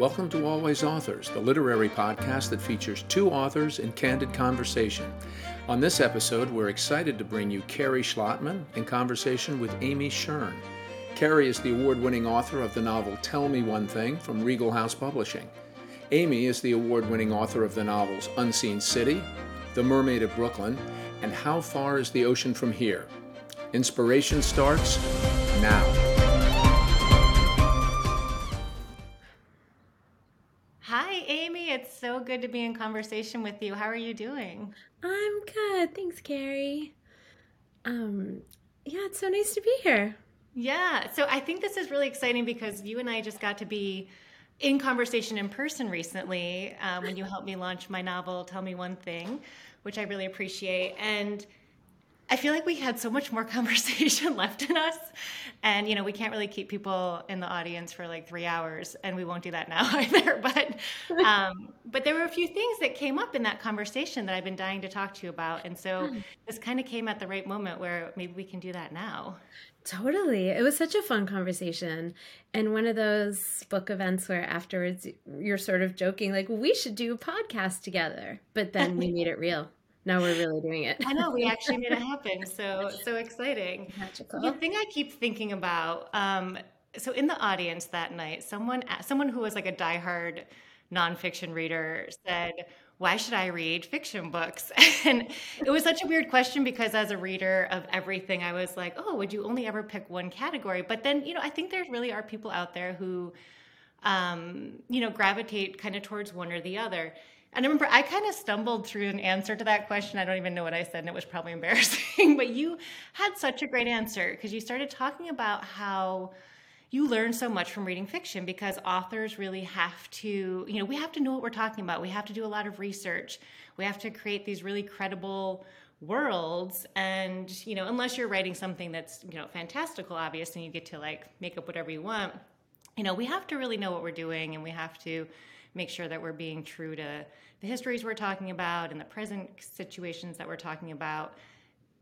Welcome to Always Authors, the literary podcast that features two authors in candid conversation. On this episode, we're excited to bring you Kerri Schlottman in conversation with Amy Shearn. Kerri is the award winning author of the novel Tell Me One Thing from Regal House Publishing. Amy is the award winning author of the novels Unseen City, The Mermaid of Brooklyn, and How Far is the Ocean from Here? Inspiration starts now. Amy. It's so good to be in conversation with you. How are you doing? I'm good. Thanks, Kerri. Um, yeah, it's so nice to be here. Yeah. So I think this is really exciting because you and I just got to be in conversation in person recently um, when you helped me launch my novel, Tell Me One Thing, which I really appreciate. And I feel like we had so much more conversation left in us. And, you know, we can't really keep people in the audience for like three hours, and we won't do that now either. But, um, but there were a few things that came up in that conversation that I've been dying to talk to you about. And so hmm. this kind of came at the right moment where maybe we can do that now. Totally. It was such a fun conversation. And one of those book events where afterwards you're sort of joking, like, we should do a podcast together. But then we made it real now we're really doing it. I know we actually made it happen. So so exciting. Magical. The thing I keep thinking about. Um, so in the audience that night, someone someone who was like a diehard nonfiction reader said, "Why should I read fiction books?" And it was such a weird question because as a reader of everything, I was like, "Oh, would you only ever pick one category?" But then you know, I think there really are people out there who, um, you know, gravitate kind of towards one or the other. And I remember I kind of stumbled through an answer to that question. I don't even know what I said, and it was probably embarrassing. but you had such a great answer because you started talking about how you learn so much from reading fiction because authors really have to, you know, we have to know what we're talking about. We have to do a lot of research. We have to create these really credible worlds and you know unless you're writing something that's you know fantastical obvious and you get to like make up whatever you want you know we have to really know what we're doing and we have to make sure that we're being true to the histories we're talking about and the present situations that we're talking about.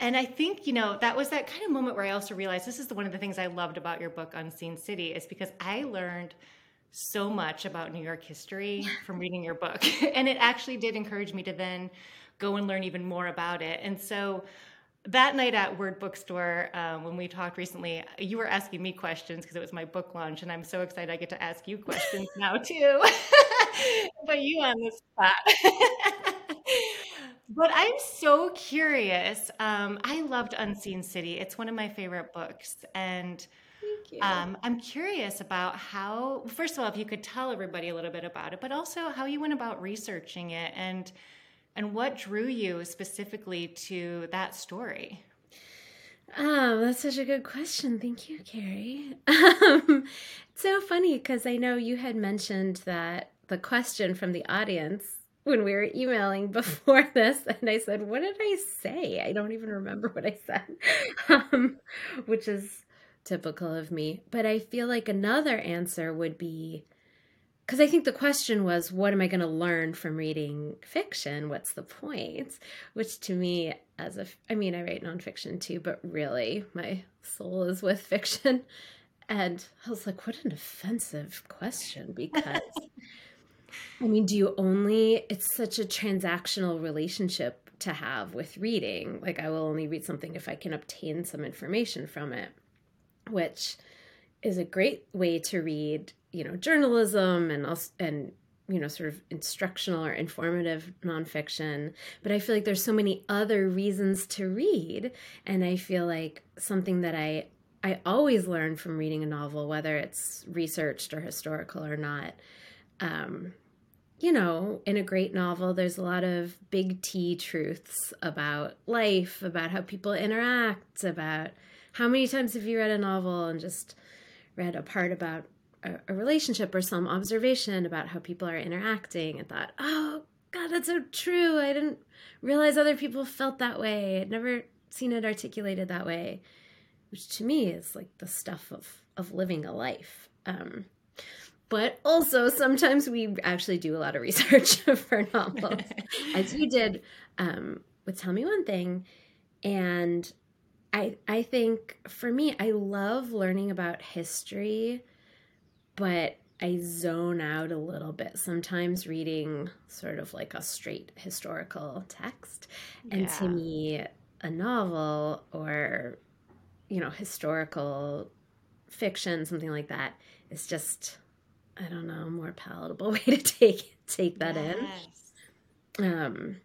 And I think, you know, that was that kind of moment where I also realized this is the, one of the things I loved about your book, Unseen City, is because I learned so much about New York history from reading your book. and it actually did encourage me to then go and learn even more about it. And so that night at Word Bookstore, um, when we talked recently, you were asking me questions because it was my book launch, and I'm so excited I get to ask you questions now too. Put you on the spot. but I'm so curious. Um, I loved Unseen City. It's one of my favorite books, and um, I'm curious about how. First of all, if you could tell everybody a little bit about it, but also how you went about researching it and and what drew you specifically to that story? Oh, that's such a good question. Thank you, Kerri. Um, it's so funny because I know you had mentioned that the question from the audience when we were emailing before this, and I said, What did I say? I don't even remember what I said, um, which is typical of me. But I feel like another answer would be because I think the question was, what am I going to learn from reading fiction? What's the point? Which to me, as a, I mean, I write nonfiction too, but really my soul is with fiction. And I was like, what an offensive question because. I mean, do you only, it's such a transactional relationship to have with reading. Like, I will only read something if I can obtain some information from it, which is a great way to read you know journalism and also, and you know sort of instructional or informative nonfiction but i feel like there's so many other reasons to read and i feel like something that i i always learn from reading a novel whether it's researched or historical or not um you know in a great novel there's a lot of big t truths about life about how people interact about how many times have you read a novel and just read a part about a, a relationship or some observation about how people are interacting and thought, oh, God, that's so true. I didn't realize other people felt that way. I'd never seen it articulated that way, which to me is like the stuff of, of living a life. Um, but also, sometimes we actually do a lot of research for novels, as you did um, with Tell Me One Thing. And I, I think for me, I love learning about history but I zone out a little bit sometimes reading sort of like a straight historical text. And yeah. to me, a novel or, you know, historical fiction, something like that, is just, I don't know, more palatable way to take take that yes. in. Um,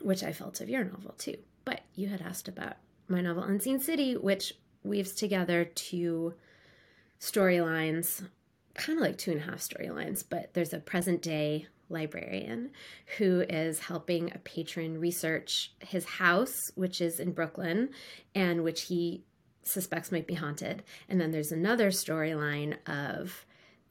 which I felt of your novel too. But you had asked about my novel Unseen City, which weaves together two storylines kind of like two and a half storylines, but there's a present day librarian who is helping a patron research his house, which is in Brooklyn and which he suspects might be haunted. And then there's another storyline of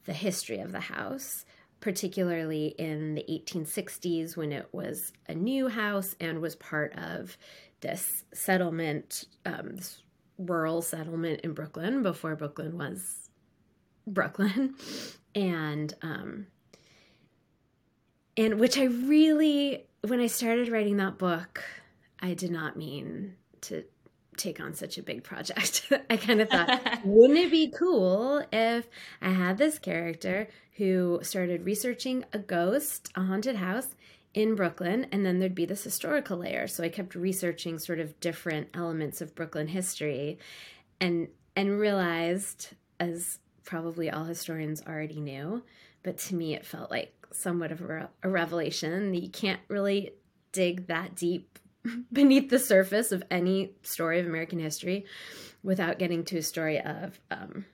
the history of the house, particularly in the 1860s when it was a new house and was part of this settlement, um, this rural settlement in Brooklyn before Brooklyn was Brooklyn, and um, and which I really, when I started writing that book, I did not mean to take on such a big project. I kind of thought, wouldn't it be cool if I had this character who started researching a ghost, a haunted house in Brooklyn, and then there'd be this historical layer. So I kept researching sort of different elements of Brooklyn history and and realized as probably all historians already knew, but to me it felt like somewhat of a, a revelation. That you can't really dig that deep beneath the surface of any story of American history without getting to a story of. Um,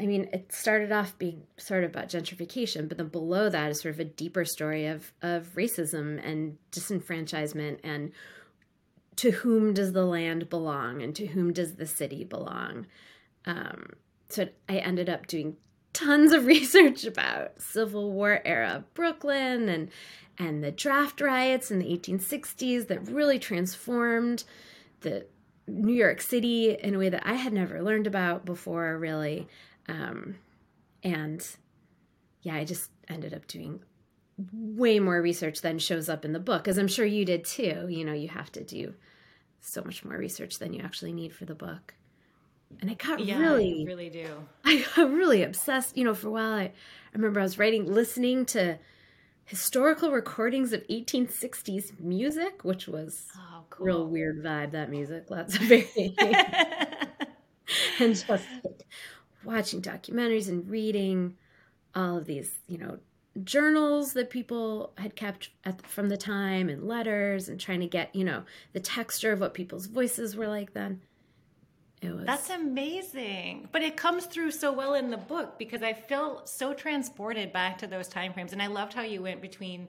I mean, it started off being sort of about gentrification, but then below that is sort of a deeper story of of racism and disenfranchisement and to whom does the land belong and to whom does the city belong. Um, so I ended up doing tons of research about Civil War era Brooklyn and and the draft riots in the 1860s that really transformed the New York City in a way that I had never learned about before, really. Um, and yeah, I just ended up doing way more research than shows up in the book, as I'm sure you did too. You know, you have to do so much more research than you actually need for the book and I got yeah, really, really do. I got really obsessed. You know, for a while, I, I remember I was writing, listening to historical recordings of 1860s music, which was oh, cool. real weird vibe. That music, lots of very, and just like, watching documentaries and reading all of these, you know, journals that people had kept at, from the time and letters and trying to get, you know, the texture of what people's voices were like then. It was That's amazing. But it comes through so well in the book because I feel so transported back to those time frames and I loved how you went between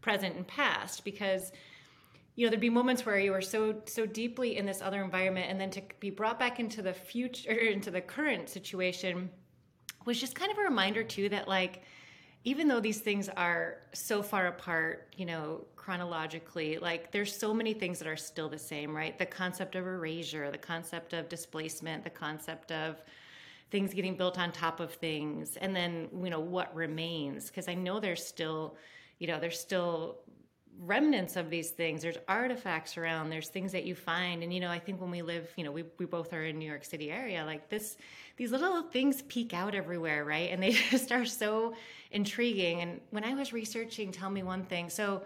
present and past because you know there'd be moments where you were so so deeply in this other environment and then to be brought back into the future into the current situation was just kind of a reminder too that like even though these things are so far apart, you know, chronologically, like there's so many things that are still the same, right? The concept of erasure, the concept of displacement, the concept of things getting built on top of things, and then, you know, what remains. Because I know there's still, you know, there's still remnants of these things. There's artifacts around. There's things that you find. And you know i think when we live you know we, we both are in new york city area like this these little things peek out everywhere right? And they just are so intriguing. And when i was researching tell me one thing. So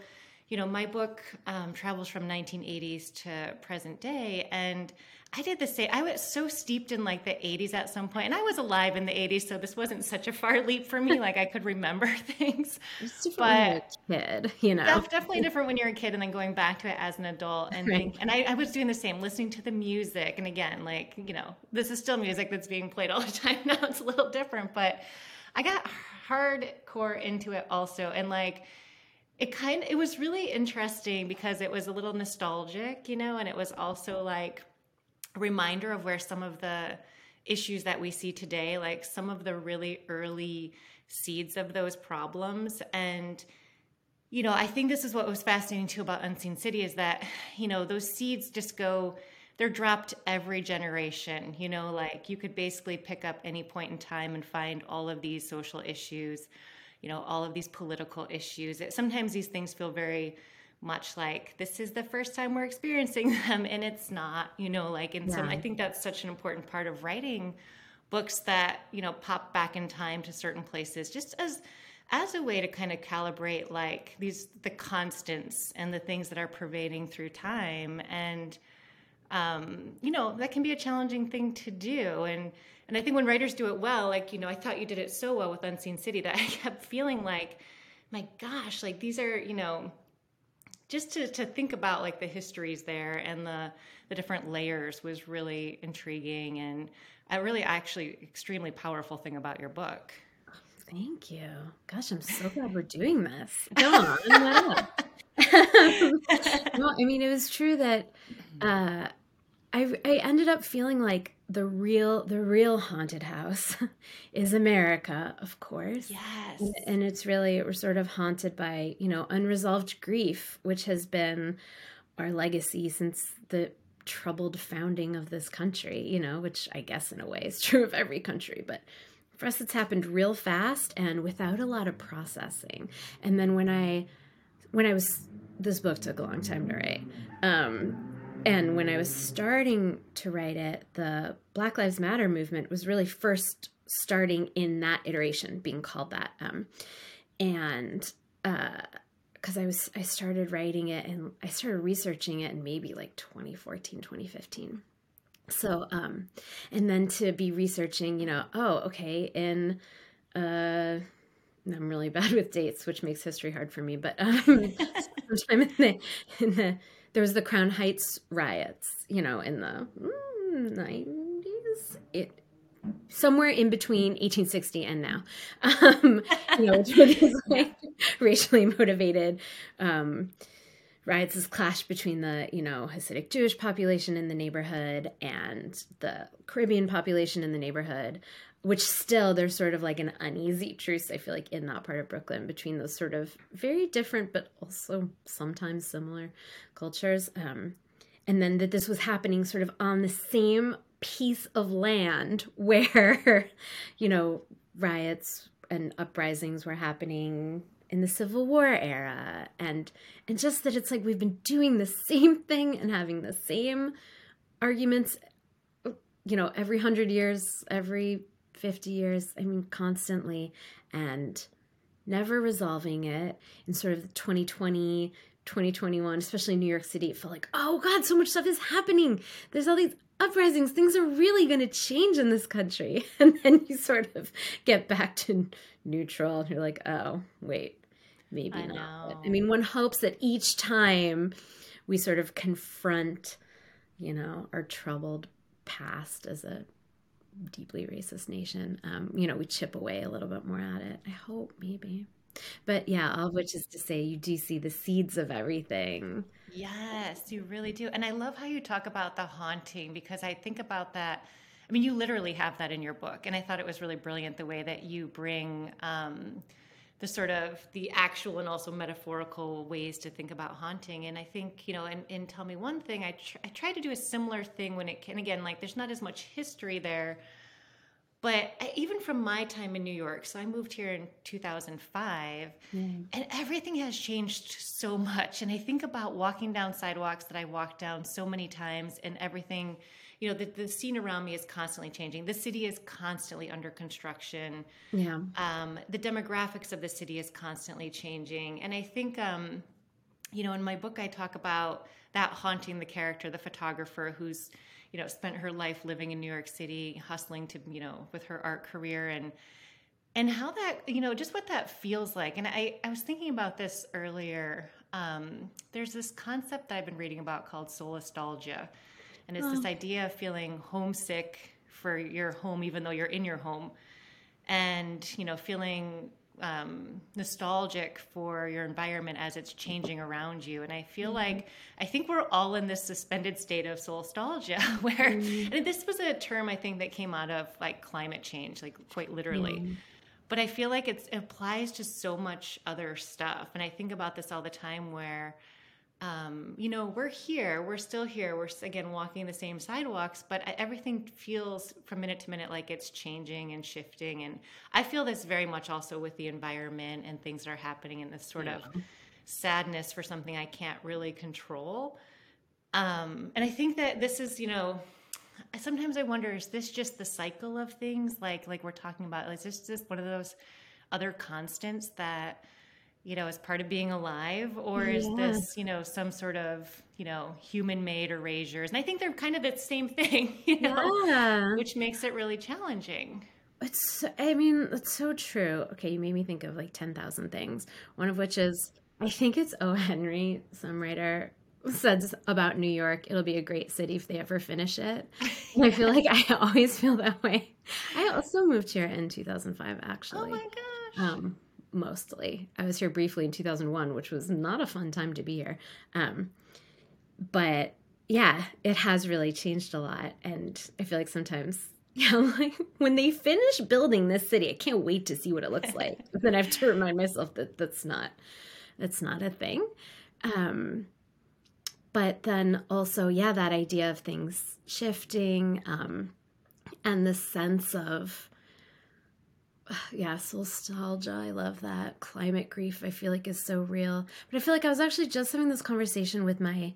you know my book um, travels from 1980s to present day and I did the same. I was so steeped in like the 80s at some point, and I was alive in the 80s, so this wasn't such a far leap for me. Like I could remember things. But kid, you know, definitely different when you're a kid, and then going back to it as an adult. And right. think, and I, I was doing the same, listening to the music, and again, like you know, this is still music that's being played all the time now. It's a little different, but I got hardcore into it also, and like it kind it was really interesting because it was a little nostalgic, you know, and it was also like a reminder of where some of the issues that we see today, like some of the really early seeds of those problems. And, you know, I think this is what was fascinating too about Unseen City is that, you know, those seeds just go, they're dropped every generation. You know, like you could basically pick up any point in time and find all of these social issues, you know, all of these political issues. It, sometimes these things feel very much like this is the first time we're experiencing them and it's not you know like and yeah. so i think that's such an important part of writing books that you know pop back in time to certain places just as as a way to kind of calibrate like these the constants and the things that are pervading through time and um, you know that can be a challenging thing to do and and i think when writers do it well like you know i thought you did it so well with unseen city that i kept feeling like my gosh like these are you know just to, to think about like the histories there and the the different layers was really intriguing and a really actually extremely powerful thing about your book Thank you. Gosh, I'm so glad we're doing this. Go on. no, I mean, it was true that uh, I, I ended up feeling like the real the real haunted house is America, of course. Yes. And, it's really we're sort of haunted by, you know, unresolved grief, which has been our legacy since the troubled founding of this country, you know, which I guess in a way is true of every country, but for us, it's happened real fast and without a lot of processing. And then when I, when I was, this book took a long time to write. Um, and when I was starting to write it, the Black Lives Matter movement was really first starting in that iteration, being called that. Um, and because uh, I was, I started writing it and I started researching it in maybe like 2014, 2015 so um and then to be researching you know oh okay in uh i'm really bad with dates which makes history hard for me but um sometime in the in the there was the crown heights riots you know in the mm, 90s it somewhere in between 1860 and now. Um you know which these like racially motivated um riots this clash between the you know hasidic jewish population in the neighborhood and the caribbean population in the neighborhood which still there's sort of like an uneasy truce i feel like in that part of brooklyn between those sort of very different but also sometimes similar cultures um, and then that this was happening sort of on the same piece of land where you know riots and uprisings were happening in the Civil War era and and just that it's like we've been doing the same thing and having the same arguments you know every 100 years every 50 years I mean constantly and never resolving it in sort of 2020 2021 especially New York City it felt like oh god so much stuff is happening there's all these uprisings things are really going to change in this country and then you sort of get back to neutral and you're like oh wait maybe I not. Know. I mean, one hopes that each time we sort of confront, you know, our troubled past as a deeply racist nation, um, you know, we chip away a little bit more at it. I hope, maybe. But yeah, all of which is to say, you do see the seeds of everything. Yes, you really do. And I love how you talk about the haunting because I think about that. I mean, you literally have that in your book. And I thought it was really brilliant the way that you bring. Um, the sort of the actual and also metaphorical ways to think about haunting and i think you know and, and tell me one thing I, tr- I try to do a similar thing when it can again like there's not as much history there but even from my time in new york so i moved here in 2005 mm. and everything has changed so much and i think about walking down sidewalks that i walked down so many times and everything you know the, the scene around me is constantly changing. The city is constantly under construction. Yeah. Um, the demographics of the city is constantly changing. And i think um, you know in my book i talk about that haunting the character the photographer who's you know spent her life living in new york city hustling to you know with her art career and and how that you know just what that feels like. And i i was thinking about this earlier. Um, there's this concept that i've been reading about called solastalgia and it's oh. this idea of feeling homesick for your home even though you're in your home and you know feeling um, nostalgic for your environment as it's changing around you. And I feel mm-hmm. like I think we're all in this suspended state of nostalgia, where mm-hmm. and this was a term I think that came out of like climate change, like quite literally. Mm-hmm. But I feel like it applies to so much other stuff. And I think about this all the time where um, you know, we're here, we're still here, we're again walking the same sidewalks, but everything feels from minute to minute like it's changing and shifting. And I feel this very much also with the environment and things that are happening and this sort yeah. of sadness for something I can't really control. Um, and I think that this is, you know, sometimes I wonder is this just the cycle of things like like we're talking about is this just one of those other constants that you know, as part of being alive, or is this, you know, some sort of, you know, human made erasures? And I think they're kind of the same thing, you know, yeah. which makes it really challenging. It's, I mean, it's so true. Okay, you made me think of like 10,000 things. One of which is, I think it's O. Henry, some writer, says about New York, it'll be a great city if they ever finish it. And I feel like I always feel that way. I also moved here in 2005, actually. Oh my gosh. Um, mostly. I was here briefly in 2001, which was not a fun time to be here. Um, but yeah, it has really changed a lot. And I feel like sometimes, yeah, like when they finish building this city, I can't wait to see what it looks like. then I have to remind myself that that's not, that's not a thing. Um, but then also, yeah, that idea of things shifting um, and the sense of, yeah, nostalgia. I love that. Climate grief, I feel like is so real. But I feel like I was actually just having this conversation with my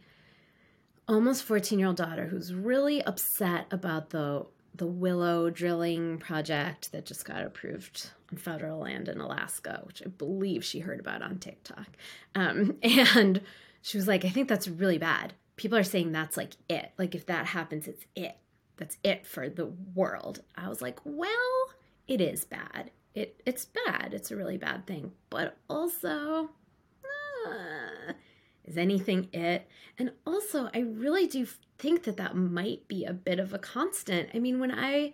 almost 14 year old daughter who's really upset about the the willow drilling project that just got approved on federal land in Alaska, which I believe she heard about on TikTok. Um, and she was like, I think that's really bad. People are saying that's like it. Like if that happens, it's it. That's it for the world. I was like, well, it is bad. It it's bad. It's a really bad thing. But also, uh, is anything it? And also, I really do think that that might be a bit of a constant. I mean, when I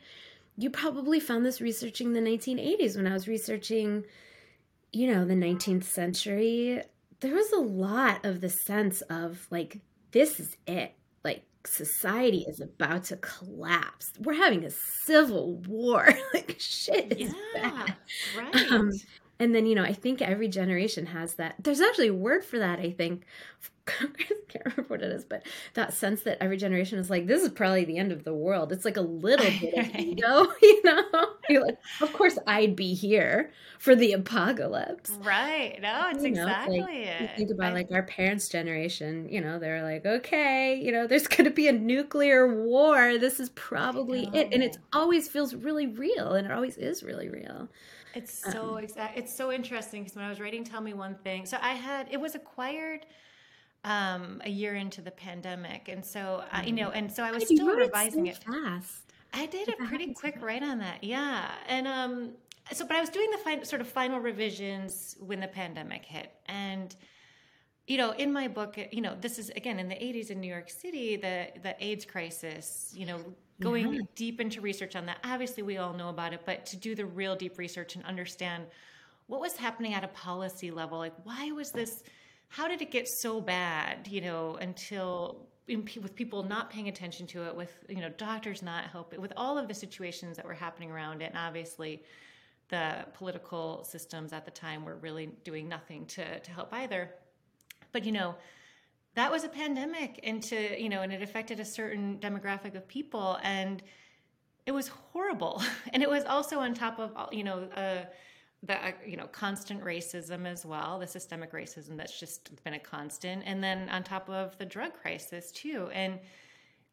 you probably found this researching the 1980s when I was researching you know, the 19th century, there was a lot of the sense of like this is it like society is about to collapse. We're having a civil war. like shit is yeah, bad. Right. Um, and then you know, I think every generation has that. There's actually a word for that. I think remember what it is, but that sense that every generation is like, this is probably the end of the world. It's like a little bit of ego, you know? You're like, of course I'd be here for the apocalypse. Right. No, it's you know, exactly like, it. think about I... like our parents' generation, you know, they're like, okay, you know, there's going to be a nuclear war. This is probably it. And it always feels really real and it always is really real. It's so um, exact. It's so interesting because when I was writing Tell Me One Thing, so I had, it was acquired – um, a year into the pandemic, and so uh, you know, and so I was still revising it, so it fast. I did a pretty quick write on that, yeah, and um, so but I was doing the fin- sort of final revisions when the pandemic hit, and you know, in my book, you know, this is again in the 80s in New York City, the the AIDS crisis, you know, going yeah. deep into research on that. Obviously, we all know about it, but to do the real deep research and understand what was happening at a policy level, like why was this how did it get so bad you know until with people not paying attention to it with you know doctors not helping with all of the situations that were happening around it and obviously the political systems at the time were really doing nothing to to help either. But you know that was a pandemic and to you know and it affected a certain demographic of people and it was horrible. And it was also on top of you know uh, the uh, you know constant racism as well the systemic racism that's just been a constant. And then on top of the drug crisis too. And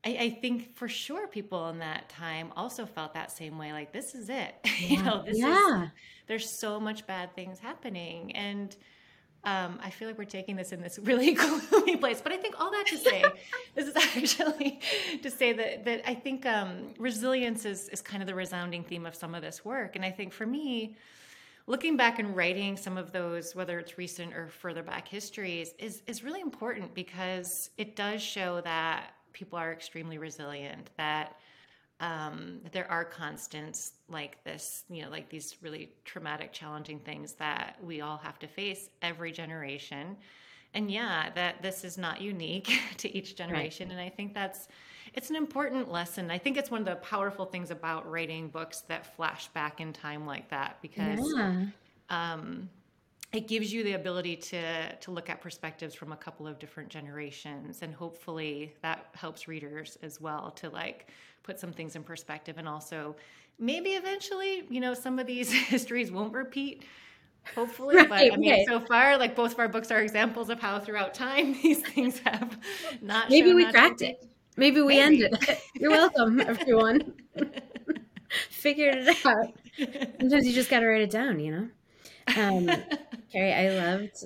I, I think for sure people in that time also felt that same way like this is it. Yeah. you know this yeah. is there's so much bad things happening. And um, I feel like we're taking this in this really gloomy place, but I think all that to say, this is actually to say that that I think um, resilience is is kind of the resounding theme of some of this work, and I think for me, looking back and writing some of those, whether it's recent or further back histories, is is really important because it does show that people are extremely resilient. That um, there are constants like this, you know, like these really traumatic, challenging things that we all have to face every generation. And yeah, that this is not unique to each generation. Right. And I think that's it's an important lesson. I think it's one of the powerful things about writing books that flash back in time like that because yeah. um, it gives you the ability to to look at perspectives from a couple of different generations, and hopefully that helps readers as well to like put some things in perspective, and also maybe eventually, you know, some of these histories won't repeat hopefully right, but i mean okay. so far like both of our books are examples of how throughout time these things have not maybe we cracked it Maybe we Maybe. ended it. You're welcome, everyone. Figured it out. Sometimes you just got to write it down, you know? Um, Kerri, I loved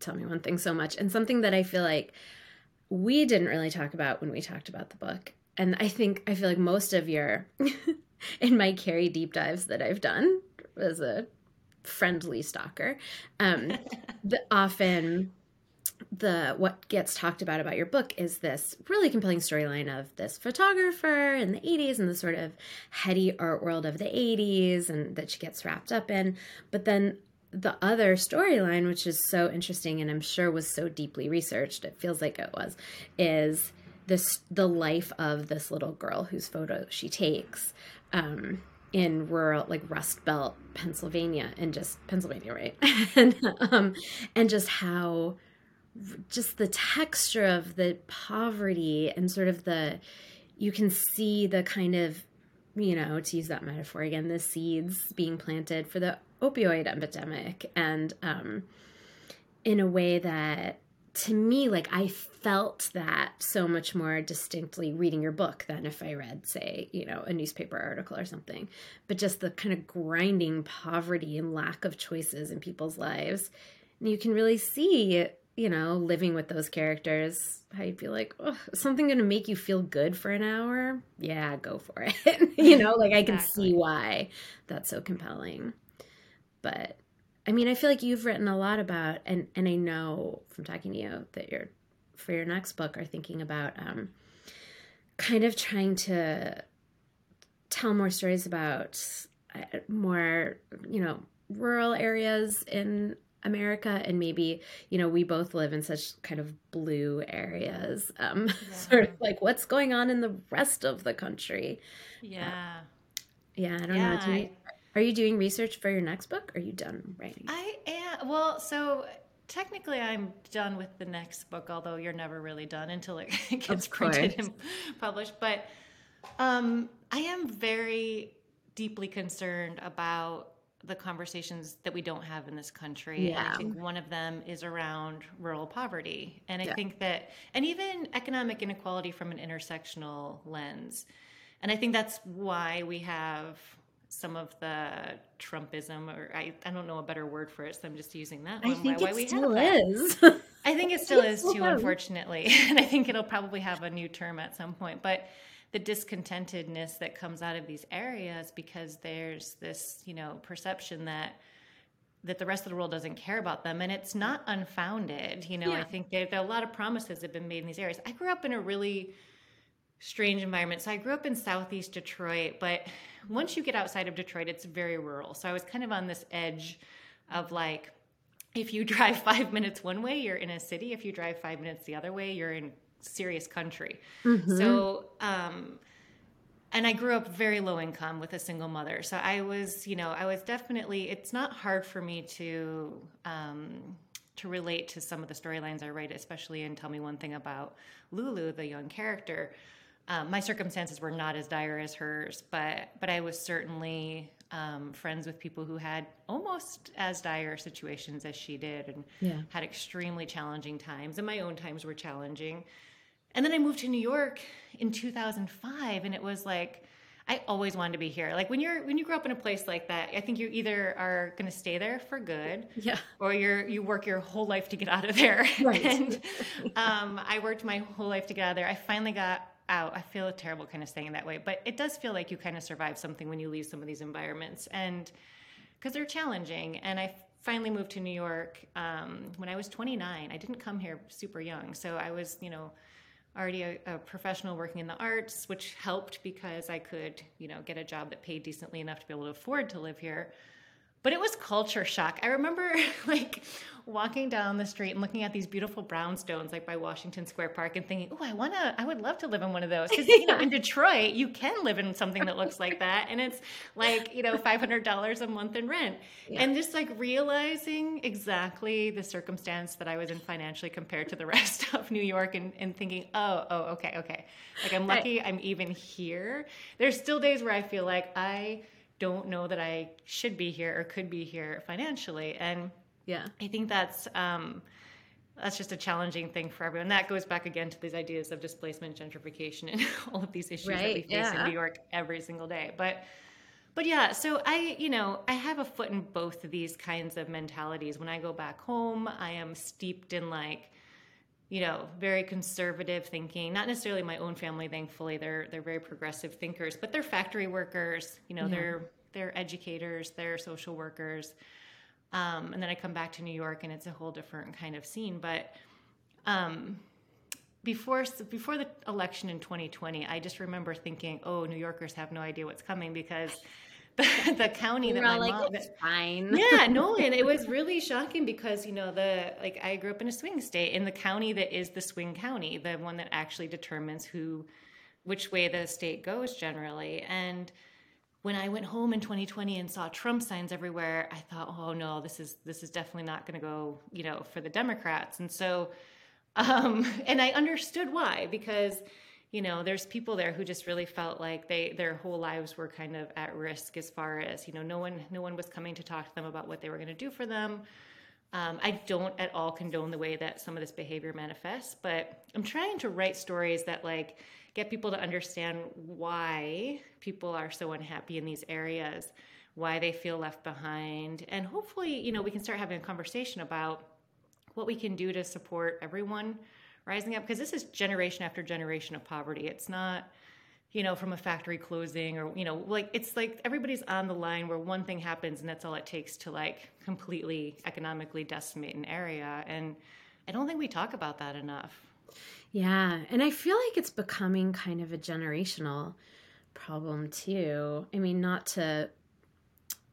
Tell Me One Thing so much. And something that I feel like we didn't really talk about when we talked about the book. And I think, I feel like most of your, in my Kerri deep dives that I've done as a friendly stalker, um, the, often the what gets talked about about your book is this really compelling storyline of this photographer in the 80s and the sort of heady art world of the 80s and that she gets wrapped up in. But then the other storyline which is so interesting and i'm sure was so deeply researched it feels like it was is this the life of this little girl whose photo she takes um, in rural like rust belt pennsylvania and just pennsylvania right? And um, and just how just the texture of the poverty and sort of the you can see the kind of you know to use that metaphor again the seeds being planted for the opioid epidemic. And um in a way that to me like i felt that so much more distinctly reading your book than if i read say you know a newspaper article or something. But just the kind of grinding poverty and lack of choices in people's lives. And you can really see you know, living with those characters, how you feel like, oh, something going to make you feel good for an hour? Yeah, go for it. you know, like I can exactly. see why that's so compelling. But I mean, I feel like you've written a lot about, and and I know from talking to you that you're for your next book are thinking about um, kind of trying to tell more stories about uh, more, you know, rural areas in America and maybe you know we both live in such kind of blue areas um yeah. sort of like what's going on in the rest of the country? Yeah. Uh, yeah I don't yeah, know you, are you doing research for your next book are you done writing? I am well so technically I'm done with the next book although you're never really done until it gets printed and published but um I am very deeply concerned about the conversations that we don't have in this country. Yeah. And I think one of them is around rural poverty. And I yeah. think that, and even economic inequality from an intersectional lens. And I think that's why we have some of the Trumpism, or I, I don't know a better word for it, so I'm just using that one. I think why, it why still is. I think it still is too, unfortunately. And I think it'll probably have a new term at some point. But the discontentedness that comes out of these areas because there's this you know perception that that the rest of the world doesn't care about them and it's not unfounded you know? Yeah. i think there, there, a lot of promises have been made in these areas. I grew up in a really strange environment. So i grew up in southeast detroit but once you get outside of detroit it's very rural. So i was kind of on this edge of like if you drive five minutes one way you're in a city. If you drive five minutes the other way you're in serious country. Mm-hmm. So, um, and I grew up very low income with a single mother. So I was, you know, I was definitely. It's not hard for me to um, to relate to some of the storylines I write, especially in Tell Me One Thing About Lulu, the young character. Um, my circumstances were not as dire as hers, but but I was certainly um, friends with people who had almost as dire situations as she did, and yeah. had extremely challenging times. And my own times were challenging. And then I moved to New York in 2005 and it was like I always wanted to be here. Like when you're when you grow up in a place like that, I think you either are going to stay there for good, yeah, or you're you work your whole life to get out of there. Right. and um, I worked my whole life to get out of there. I finally got out. I feel terrible kind of saying that way, but it does feel like you kind of survive something when you leave some of these environments, and because they're challenging. And I finally moved to New York um, when I was 29. I didn't come here super young, so I was you know already a, a, professional working in the arts, which helped because I could, you know, get a job that paid decently enough to be able to afford to live here. But it was culture shock. I remember like walking down the street and looking at these beautiful brownstones like by Washington Square Park and thinking, "Oh, I want to I would love to live in one of those." Cuz you know, in Detroit, you can live in something that looks like that and it's like, you know, $500 a month in rent. Yeah. And just like realizing exactly the circumstance that I was in financially compared to the rest of New York and, and thinking, "Oh, oh, okay, okay." Like I'm lucky I'm even here. There's still days where I feel like I don't know that I should be here or could be here financially. And yeah, I think that's um, that's just a challenging thing for everyone. That goes back again to these ideas of displacement, gentrification, and all of these issues right, that we face yeah. in New York every single day. But but yeah, so I, you know, I have a foot in both of these kinds of mentalities. When I go back home, I am steeped in like, you know, very conservative thinking. Not necessarily my own family, thankfully. They're they're very progressive thinkers, but they're factory workers. You know, yeah. they're they're educators, they're social workers. Um, and then I come back to New York, and it's a whole different kind of scene. But um, before before the election in 2020, I just remember thinking, "Oh, New Yorkers have no idea what's coming because the, the county that my like, mom fine. Yeah, no, and it was really shocking because you know the like I grew up in a swing state in the county that is the swing county, the one that actually determines who which way the state goes generally. And when I went home in 2020 and saw Trump signs everywhere, I thought, "Oh no, this is this is definitely not going to go, you know, for the Democrats." And so um and I understood why because you know there's people there who just really felt like they their whole lives were kind of at risk as far as you know no one no one was coming to talk to them about what they were going to do for them um, i don't at all condone the way that some of this behavior manifests but i'm trying to write stories that like get people to understand why people are so unhappy in these areas why they feel left behind and hopefully you know we can start having a conversation about what we can do to support everyone rising up because this is generation after generation of poverty. It's not, you know, from a factory closing or, you know, like it's like everybody's on the line where one thing happens and that's all it takes to like completely economically decimate an area. And I don't think we talk about that enough. Yeah. And I feel like it's becoming kind of a generational problem too. I mean, not to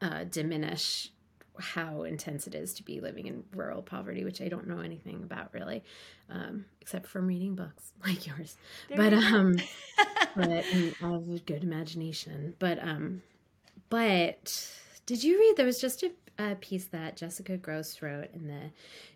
uh, diminish how intense it is to be living in rural poverty, which I don't know anything about really, um, except from reading books like yours. There but um, but I have a good imagination. But um, but did you read? There was just a, a piece that Jessica Gross wrote in the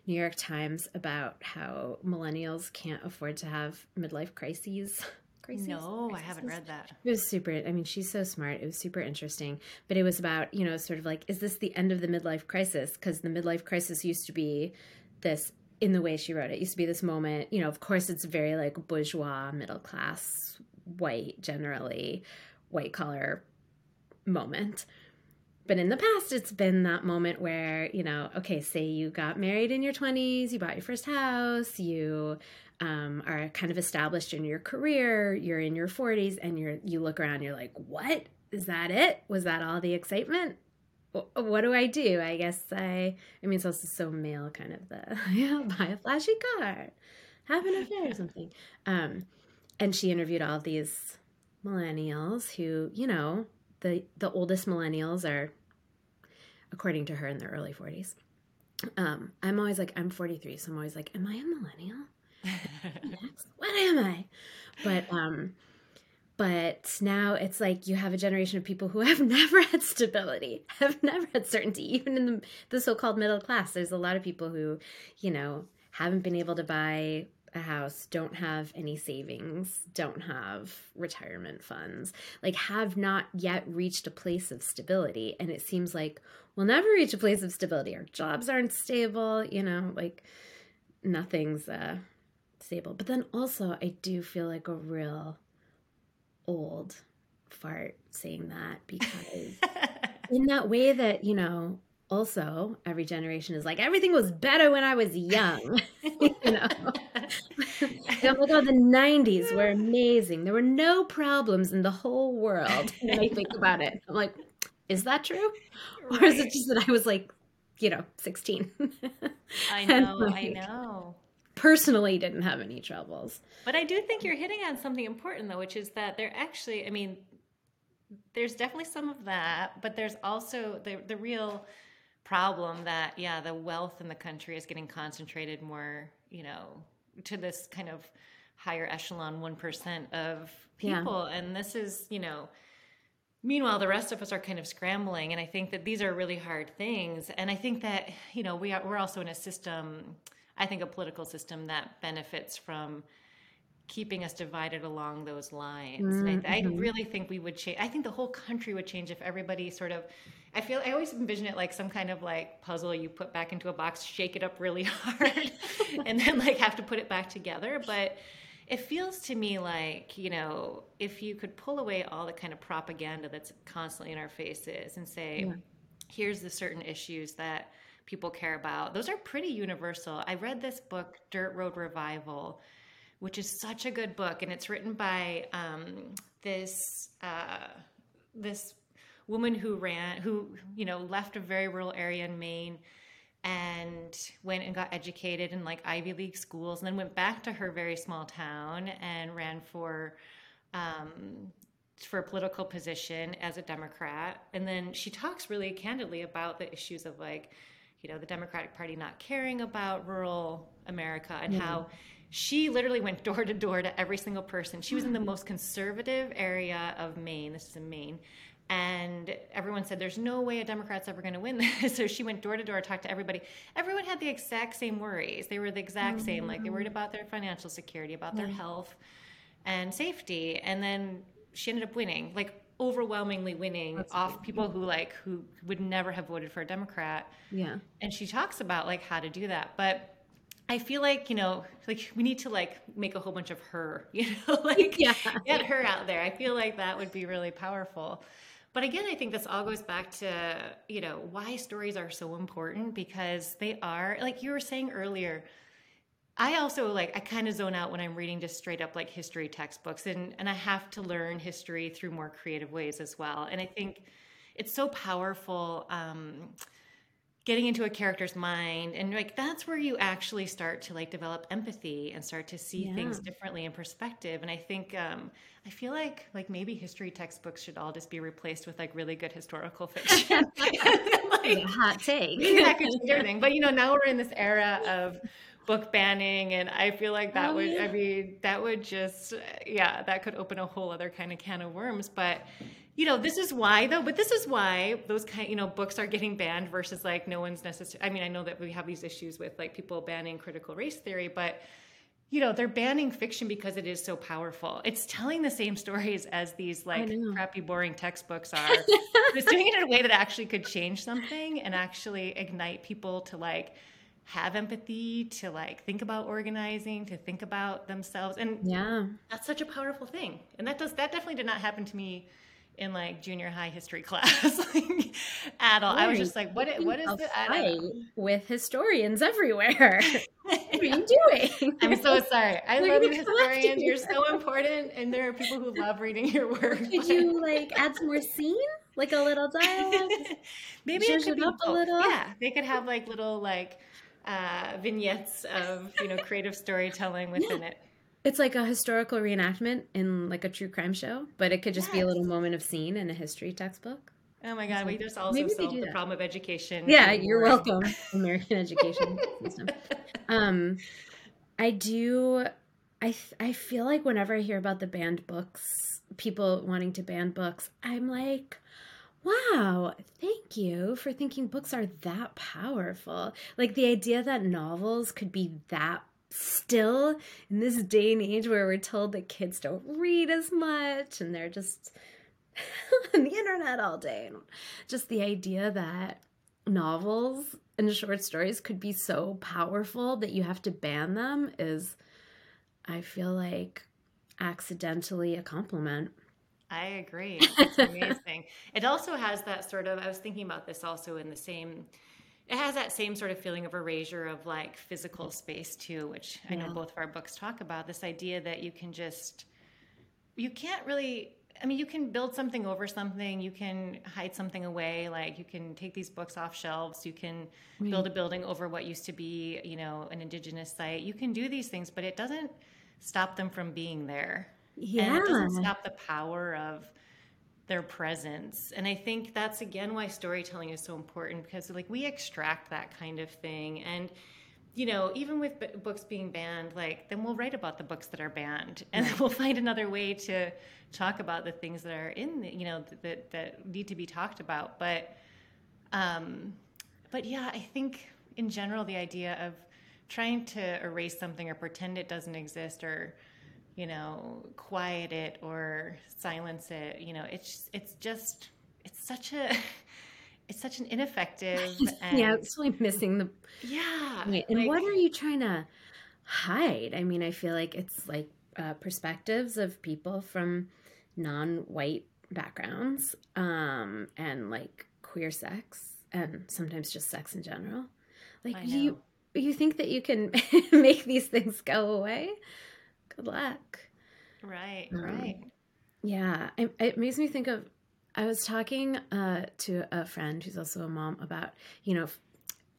New York Times about how millennials can't afford to have midlife crises. Crises? No, Crises? I haven't read that. It was super. I mean, she's so smart. It was super interesting. But it was about, you know, sort of like, is this the end of the midlife crisis? Because the midlife crisis used to be this, in the way she wrote it, used to be this moment, you know, of course, it's very like bourgeois, middle class, white, generally, white collar moment. But in the past, it's been that moment where, you know, okay, say you got married in your 20s, you bought your first house, you um, are kind of established in your career, you're in your 40s, and you're you look around, you're like, what is that? It was that all the excitement? What do I do? I guess I. I mean, it's also so male, kind of the yeah, buy a flashy car, have an affair or something. Um, and she interviewed all these millennials who, you know, the the oldest millennials are, according to her, in their early 40s. Um, I'm always like, I'm 43, so I'm always like, am I a millennial? what am I? But um but now it's like you have a generation of people who have never had stability, have never had certainty, even in the, the so-called middle class. There's a lot of people who, you know, haven't been able to buy a house, don't have any savings, don't have retirement funds, like have not yet reached a place of stability. And it seems like we'll never reach a place of stability. Our jobs aren't stable, you know, like nothing's uh stable. But then also, I do feel like a real old fart saying that because in that way that, you know, also every generation is like everything was better when I was young. you know. I'm like, oh, the 90s were amazing. There were no problems in the whole world. When I think about it, I'm like, is that true? Right. Or is it just that I was like, you know, 16? I know, like, I know personally didn't have any troubles. But I do think you're hitting on something important though, which is that they're actually, I mean, there's definitely some of that, but there's also the the real problem that yeah, the wealth in the country is getting concentrated more, you know, to this kind of higher echelon 1% of people. Yeah. and this is, you know, meanwhile the rest of us are kind of scrambling. And i think that these are really hard things. And i think that you know we are we're also in a system I think a political system that benefits from keeping us divided along those lines. Mm-hmm. And I, I, mm-hmm. really think we would change. I think the whole country would change if everybody sort of. I feel I always envision it like some kind of like puzzle you put back into a box, shake it up really hard, and then like have to put it back together. But it feels to me like you know if you could pull away all the kind of propaganda that's constantly in our faces and say, yeah. here's the certain issues that people care about. Those are pretty universal. I read this book, Dirt Road Revival which is such a good book, and it's written by um, this uh, this woman who ran who you know left a very rural area in Maine and went and got educated in like Ivy League schools, and then went back to her very small town and ran for um, for a political position as a Democrat. And then she talks really candidly about the issues of like, you know, the Democratic Party not caring about rural America and mm-hmm. how she literally went door to door to every single person. She was in the most conservative area of Maine. This is in Maine. And everyone said, There's no way a Democrat's ever going to win this. so she went door to door, talked to everybody. Everyone had the exact same worries. They were the exact mm-hmm. same. Like they worried about their financial security, about their health and safety. And then she ended up winning, like overwhelmingly winning That's off people who like who would never have voted for a Democrat. Yeah. And she talks about like how to do that. But I feel like, you know, like we need to like make a whole bunch of her, you know, like yeah. get her out there. I feel like that would be really powerful. But again, I think this all goes back to, you know, why stories are so important because they are, like you were saying earlier, I also like I kind of zone out when I'm reading just straight up like history textbooks and and I have to learn history through more creative ways as well. And I think it's so powerful um getting into a character's mind and like that's where you actually start to like develop empathy and start to see yeah. things differently in perspective and i think um i feel like like maybe history textbooks should all just be replaced with like really good historical fiction like, hot take that could change everything but you know now we're in this era of book banning and i feel like that oh, would yeah. i mean that would just yeah that could open a whole other kind of can of worms but you know this is why though but this is why those kind you know books are getting banned versus like no one's necessary i mean i know that we have these issues with like people banning critical race theory but you know they're banning fiction because it is so powerful. It's telling the same stories as these like crappy boring textbooks are. It's doing it in a way that actually could change something and actually ignite people to like have empathy to like think about organizing to think about themselves and yeah. that's such a powerful thing. And that does that definitely did not happen to me in like junior high history class like, at all. I was just like, what? What is the fight with historians everywhere? what are you doing? I'm so sorry. I love you, historians. You're so important, and there are people who love reading your work. Could you like add some more scene? Like a little dialogue? Maybe it could be up a little. Yeah, they could have like little like uh, vignettes of you know creative storytelling within yeah. it. It's like a historical reenactment in like a true crime show, but it could just yes. be a little moment of scene in a history textbook. Oh my god, we just also solved the problem of education. Yeah, you're welcome. American education system. Um, I do. I I feel like whenever I hear about the banned books, people wanting to ban books, I'm like, wow, thank you for thinking books are that powerful. Like the idea that novels could be that still in this day and age where we're told that kids don't read as much and they're just on the internet all day. Just the idea that novels and short stories could be so powerful that you have to ban them is, I feel like, accidentally a compliment. I agree. It's amazing. it also has that sort of, I was thinking about this also in the same it has that same sort of feeling of erasure of like physical space too which yeah. i know both of our books talk about this idea that you can just you can't really i mean you can build something over something you can hide something away like you can take these books off shelves you can right. build a building over what used to be you know an indigenous site you can do these things but it doesn't stop them from being there yeah and it doesn't stop the power of their presence. And I think that's again why storytelling is so important because like we extract that kind of thing and you know, even with b- books being banned, like then we'll write about the books that are banned, and we'll find another way to talk about the things that are in, the, you know, that that need to be talked about. But, um, but yeah, I think in general the idea of trying to erase something or pretend it doesn't exist or you know, quiet it or silence it. You know, it's it's just it's such a it's such an ineffective and, yeah it's really missing the yeah and like, what are you trying to hide? I mean i feel like it's like uh, perspectives of people from non-white backgrounds um and like queer sex and sometimes just sex in general. Like you you think that you can make these things go away good luck right um, right yeah it, it makes me think of I was talking uh, to a friend who's also a mom about, you know,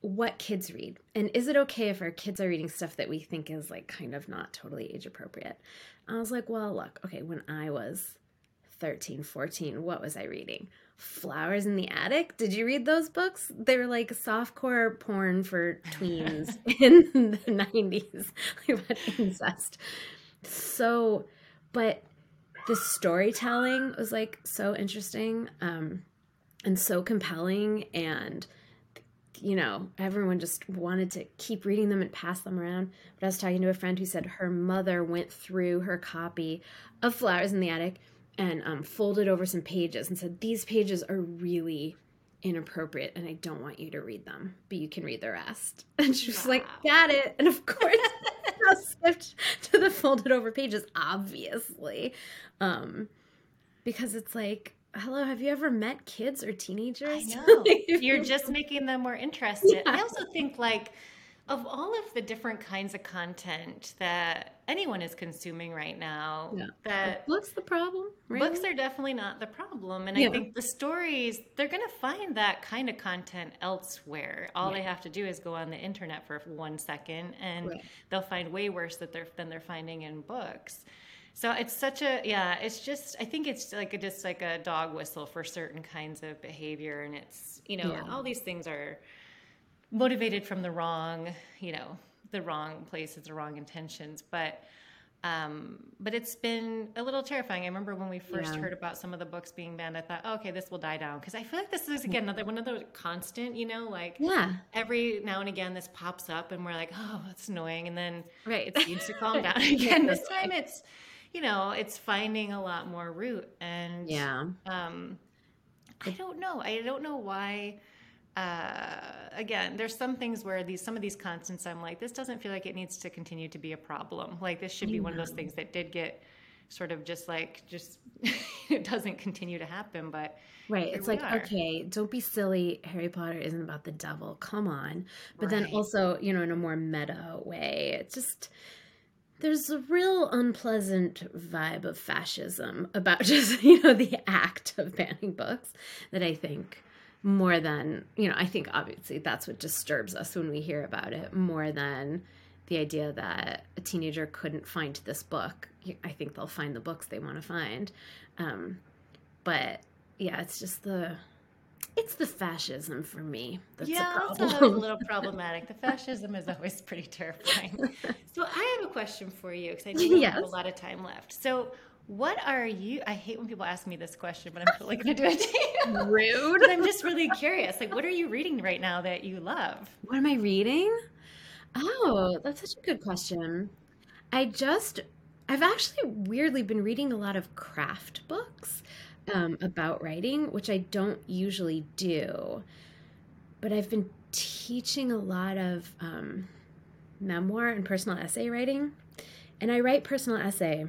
what kids read. And is it okay if our kids are reading stuff that we think is like kind of not totally age appropriate? I was like, well, look, okay, when I was 13, 14, what was I reading? Flowers in the Attic? Did you read those books? They were like softcore porn for tweens in the 90s about incest. So, but the storytelling was like so interesting um, and so compelling and you know everyone just wanted to keep reading them and pass them around. But i was talking to a friend who said her mother went through her copy of flowers in the attic and um, folded over some pages and said these pages are really inappropriate and i don't want you to read them but you can read the rest. And she was wow. like got it. And of course skipped to the folded over pages obviously um, because it's like, hello, have you ever met kids or teenagers? I know. You're just making them more interested. Yeah. I also think like of all of the different kinds of content that anyone is consuming right now, yeah. that books the problem. Really? Books are definitely not the problem, and yeah. I think the stories they're going to find that kind of content elsewhere. All yeah. they have to do is go on the internet for one second, and right. they'll find way worse that they're than they're finding in books. So it's such a yeah. It's just I think it's like a, just like a dog whistle for certain kinds of behavior, and it's you know all these things are motivated from the wrong you know the wrong places, the wrong intentions, but. Um, but it's been a little terrifying. I remember when we first yeah. heard about some of the books being banned, I thought, oh, okay, this will die down. Because I feel like this is, again, another one of those constant, you know, like yeah. every now and again this pops up and we're like, oh, that's annoying. And then right. it seems to calm down again. this time it's, you know, it's finding a lot more root. And yeah, um, I don't know. I don't know why. Uh, again, there's some things where these some of these constants, I'm like, this doesn't feel like it needs to continue to be a problem. Like this should be one of those things that did get sort of just like just it doesn't continue to happen but right it's like are. okay don't be silly harry potter isn't about the devil come on but right. then also you know in a more meta way it's just there's a real unpleasant vibe of fascism about just you know the act of banning books that i think more than you know i think obviously that's what disturbs us when we hear about it more than the idea that a teenager couldn't find this book i think they'll find the books they want to find um, but yeah it's just the it's the fascism for me. That's yeah, a that's a little problematic. The fascism is always pretty terrifying. so I have a question for you because I do yes. have a lot of time left. So what are you? I hate when people ask me this question, but I'm totally going to do it to. Rude. but I'm just really curious. Like, what are you reading right now that you love? What am I reading? Oh, that's such a good question. I just, I've actually weirdly been reading a lot of craft books um, about writing, which I don't usually do. But I've been teaching a lot of um, memoir and personal essay writing. And I write personal essay,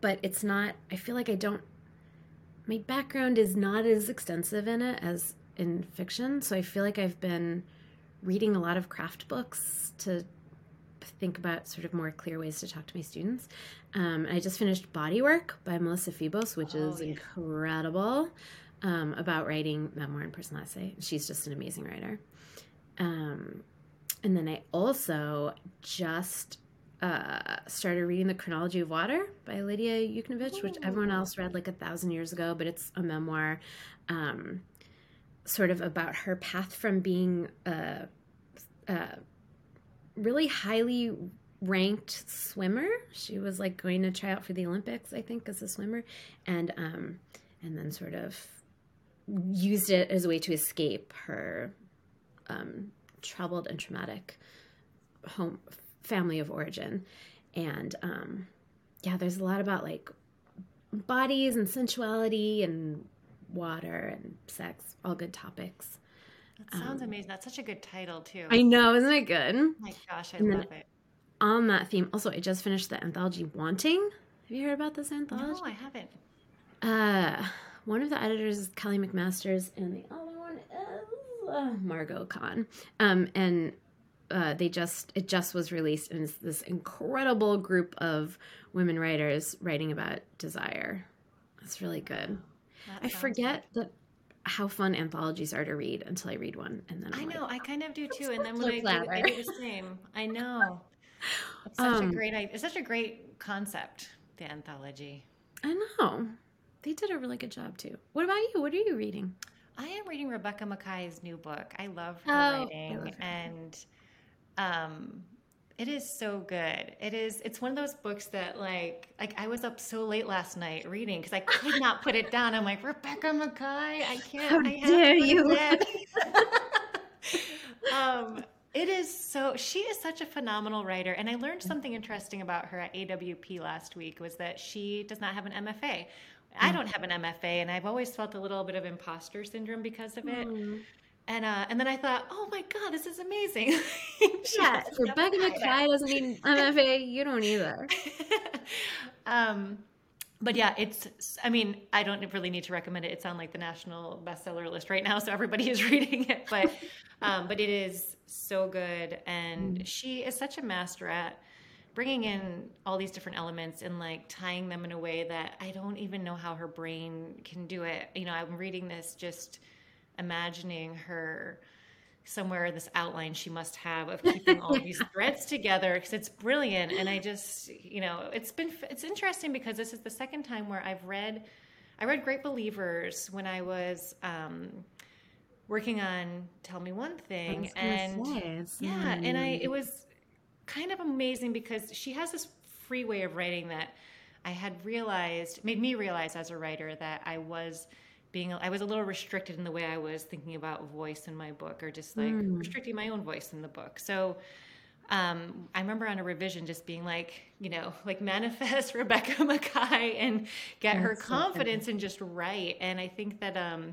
but it's not, I feel like I don't, my background is not as extensive in it as in fiction. So I feel like I've been reading a lot of craft books to think about sort of more clear ways to talk to my students. Um, I just finished Bodywork by Melissa Febos, which oh, is yeah. incredible um, about writing memoir and personal essay. She's just an amazing writer. Um, and then I also just uh, started reading The Chronology of Water by Lidia Yuknavitch, which everyone else read like a thousand years ago, but it's a memoir um, sort of about her path from being a, a really highly ranked swimmer. She was like going to try out for the Olympics, I think, as a swimmer, and um, and then sort of used it as a way to escape her um, troubled and traumatic home family of origin, and um, yeah, there's a lot about like bodies and sensuality and water and sex, all good topics. That sounds um, amazing. That's such a good title too. I know, isn't it good? Oh my gosh, I and love it. On that theme, also, I just finished the anthology Wanting. Have you heard about this anthology? No, I haven't. Uh, one of the editors is Kelly McMasters, and the other one is uh, Margot Kahn. Um, and uh, they just it just was released, and it's this incredible group of women writers writing about desire. It's really good. I forget good. that how fun anthologies are to read until I read one, and then I'm i know like, I kind of do too. And then when I do, I do the same. I know. It's such um, a great. It's such a great concept. The anthology. I know. They did a really good job too. What about you? What are you reading? I am reading Rebecca Makkai's new book. I love her oh, writing, love and um, it is so good. It is. It's one of those books that, like, like I was up so late last night reading because I could not put it down. I'm like Rebecca Makkai. I can't. How I have dare you? um, it is so. She is such a phenomenal writer, and I learned something interesting about her at AWP last week. Was that she does not have an MFA. I mm. don't have an MFA, and I've always felt a little bit of imposter syndrome because of it. Mm. And uh, and then I thought, oh my god, this is amazing. yeah, Rebecca Makkai doesn't need MFA. You don't either. um, but yeah, it's. I mean, I don't really need to recommend it. It's on like the national bestseller list right now, so everybody is reading it. But um, but it is so good, and mm. she is such a master at bringing in all these different elements and like tying them in a way that I don't even know how her brain can do it. You know, I'm reading this just imagining her somewhere in this outline she must have of keeping all these threads together because it's brilliant and i just you know it's been it's interesting because this is the second time where i've read i read great believers when i was um, working on tell me one thing and yeah and i it was kind of amazing because she has this free way of writing that i had realized made me realize as a writer that i was being I was a little restricted in the way I was thinking about voice in my book or just like mm. restricting my own voice in the book. So um, I remember on a revision just being like, you know, like manifest Rebecca Makkai and get that's her confidence so and just write. And I think that um,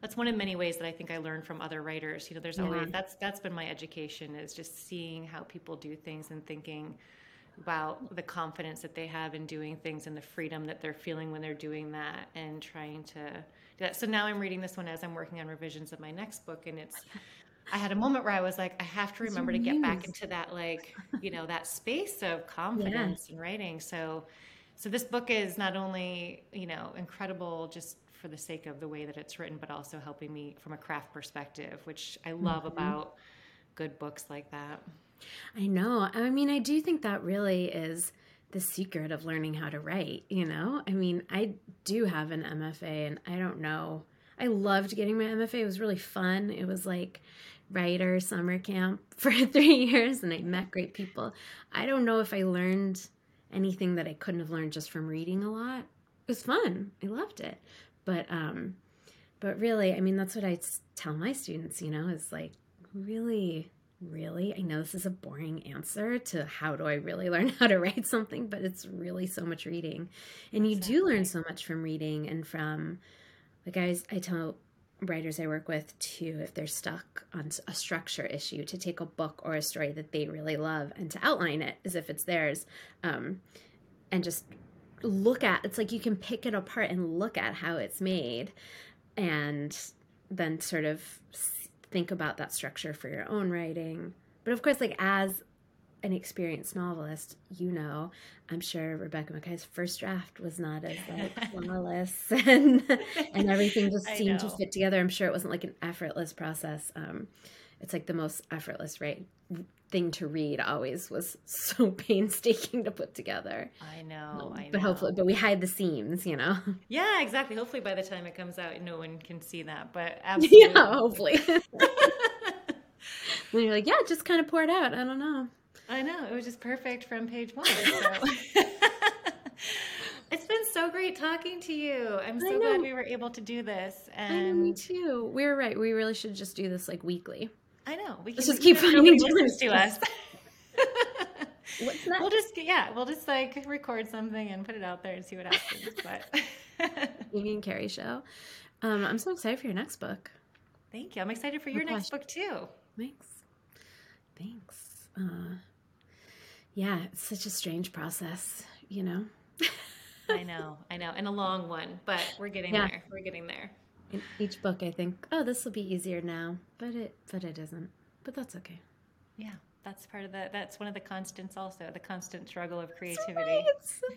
that's one of many ways that I think I learned from other writers. You know, there's yeah. always that's that's been my education is just seeing how people do things and thinking about the confidence that they have in doing things and the freedom that they're feeling when they're doing that and trying to do that. So now I'm reading this one as I'm working on revisions of my next book and it's I had a moment where I was like, I have to remember to get back into that like, you know, that space of confidence yeah. in writing. So so this book is not only, you know, incredible just for the sake of the way that it's written, but also helping me from a craft perspective, which I love mm-hmm. about good books like that. I know. I mean, I do think that really is the secret of learning how to write, you know? I mean, I do have an MFA and I don't know. I loved getting my MFA. It was really fun. It was like writer summer camp for three years and I met great people. I don't know if I learned anything that I couldn't have learned just from reading a lot. It was fun. I loved it. But um but really, I mean that's what I tell my students, you know, is like really really i know this is a boring answer to how do i really learn how to write something but it's really so much reading and you exactly. do learn so much from reading and from like i, I tell writers i work with to if they're stuck on a structure issue to take a book or a story that they really love and to outline it as if it's theirs um, and just look at it's like you can pick it apart and look at how it's made and then sort of think about that structure for your own writing. But of course, like as an experienced novelist, you know, I'm sure Rebecca Makkai's first draft was not as like flawless and and everything just seemed to fit together. I'm sure it wasn't like an effortless process. Um, it's like the most effortless right thing to read always was so painstaking to put together. I know, um, I know. But hopefully, but we hide the seams, you know. Yeah, exactly. Hopefully, by the time it comes out, no one can see that. But absolutely, yeah, hopefully. and you're like, yeah, just kind of pour it out. I don't know. I know it was just perfect from page one. So. It's been so great talking to you. I'm so glad we were able to do this. And me too. We were right. We really should just do this like weekly. I know. We can Let's just keep finding difference to us. What's next? We'll just yeah, we'll just like record something and put it out there and see what happens. but Amy and Kerri show. Um, I'm so excited for your next book. Thank you. I'm excited for your Oh, next gosh. book too. Thanks. Thanks. Uh, yeah, it's such a strange process, you know. I know, I know, and a long one, but we're getting Yeah. there. We're getting there. In each book, I think, oh, this will be easier now, but it, but it isn't. But that's okay. Yeah, that's part of the. That's one of the constants. Also, the constant struggle of creativity.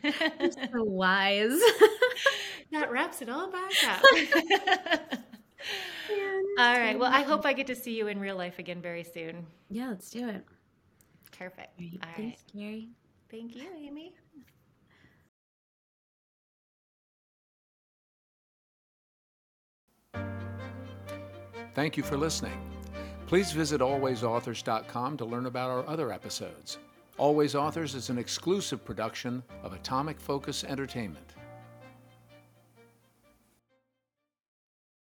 You're so wise. that wraps it all back up. all right. Well, I hope I get to see you in real life again very soon. Yeah, let's do it. Perfect. All right. All right. Thanks, Kerri. Thank you, Amy. Thank you for listening. Please visit alwaysauthors.com to learn about our other episodes. Always Authors is an exclusive production of Atomic Focus Entertainment.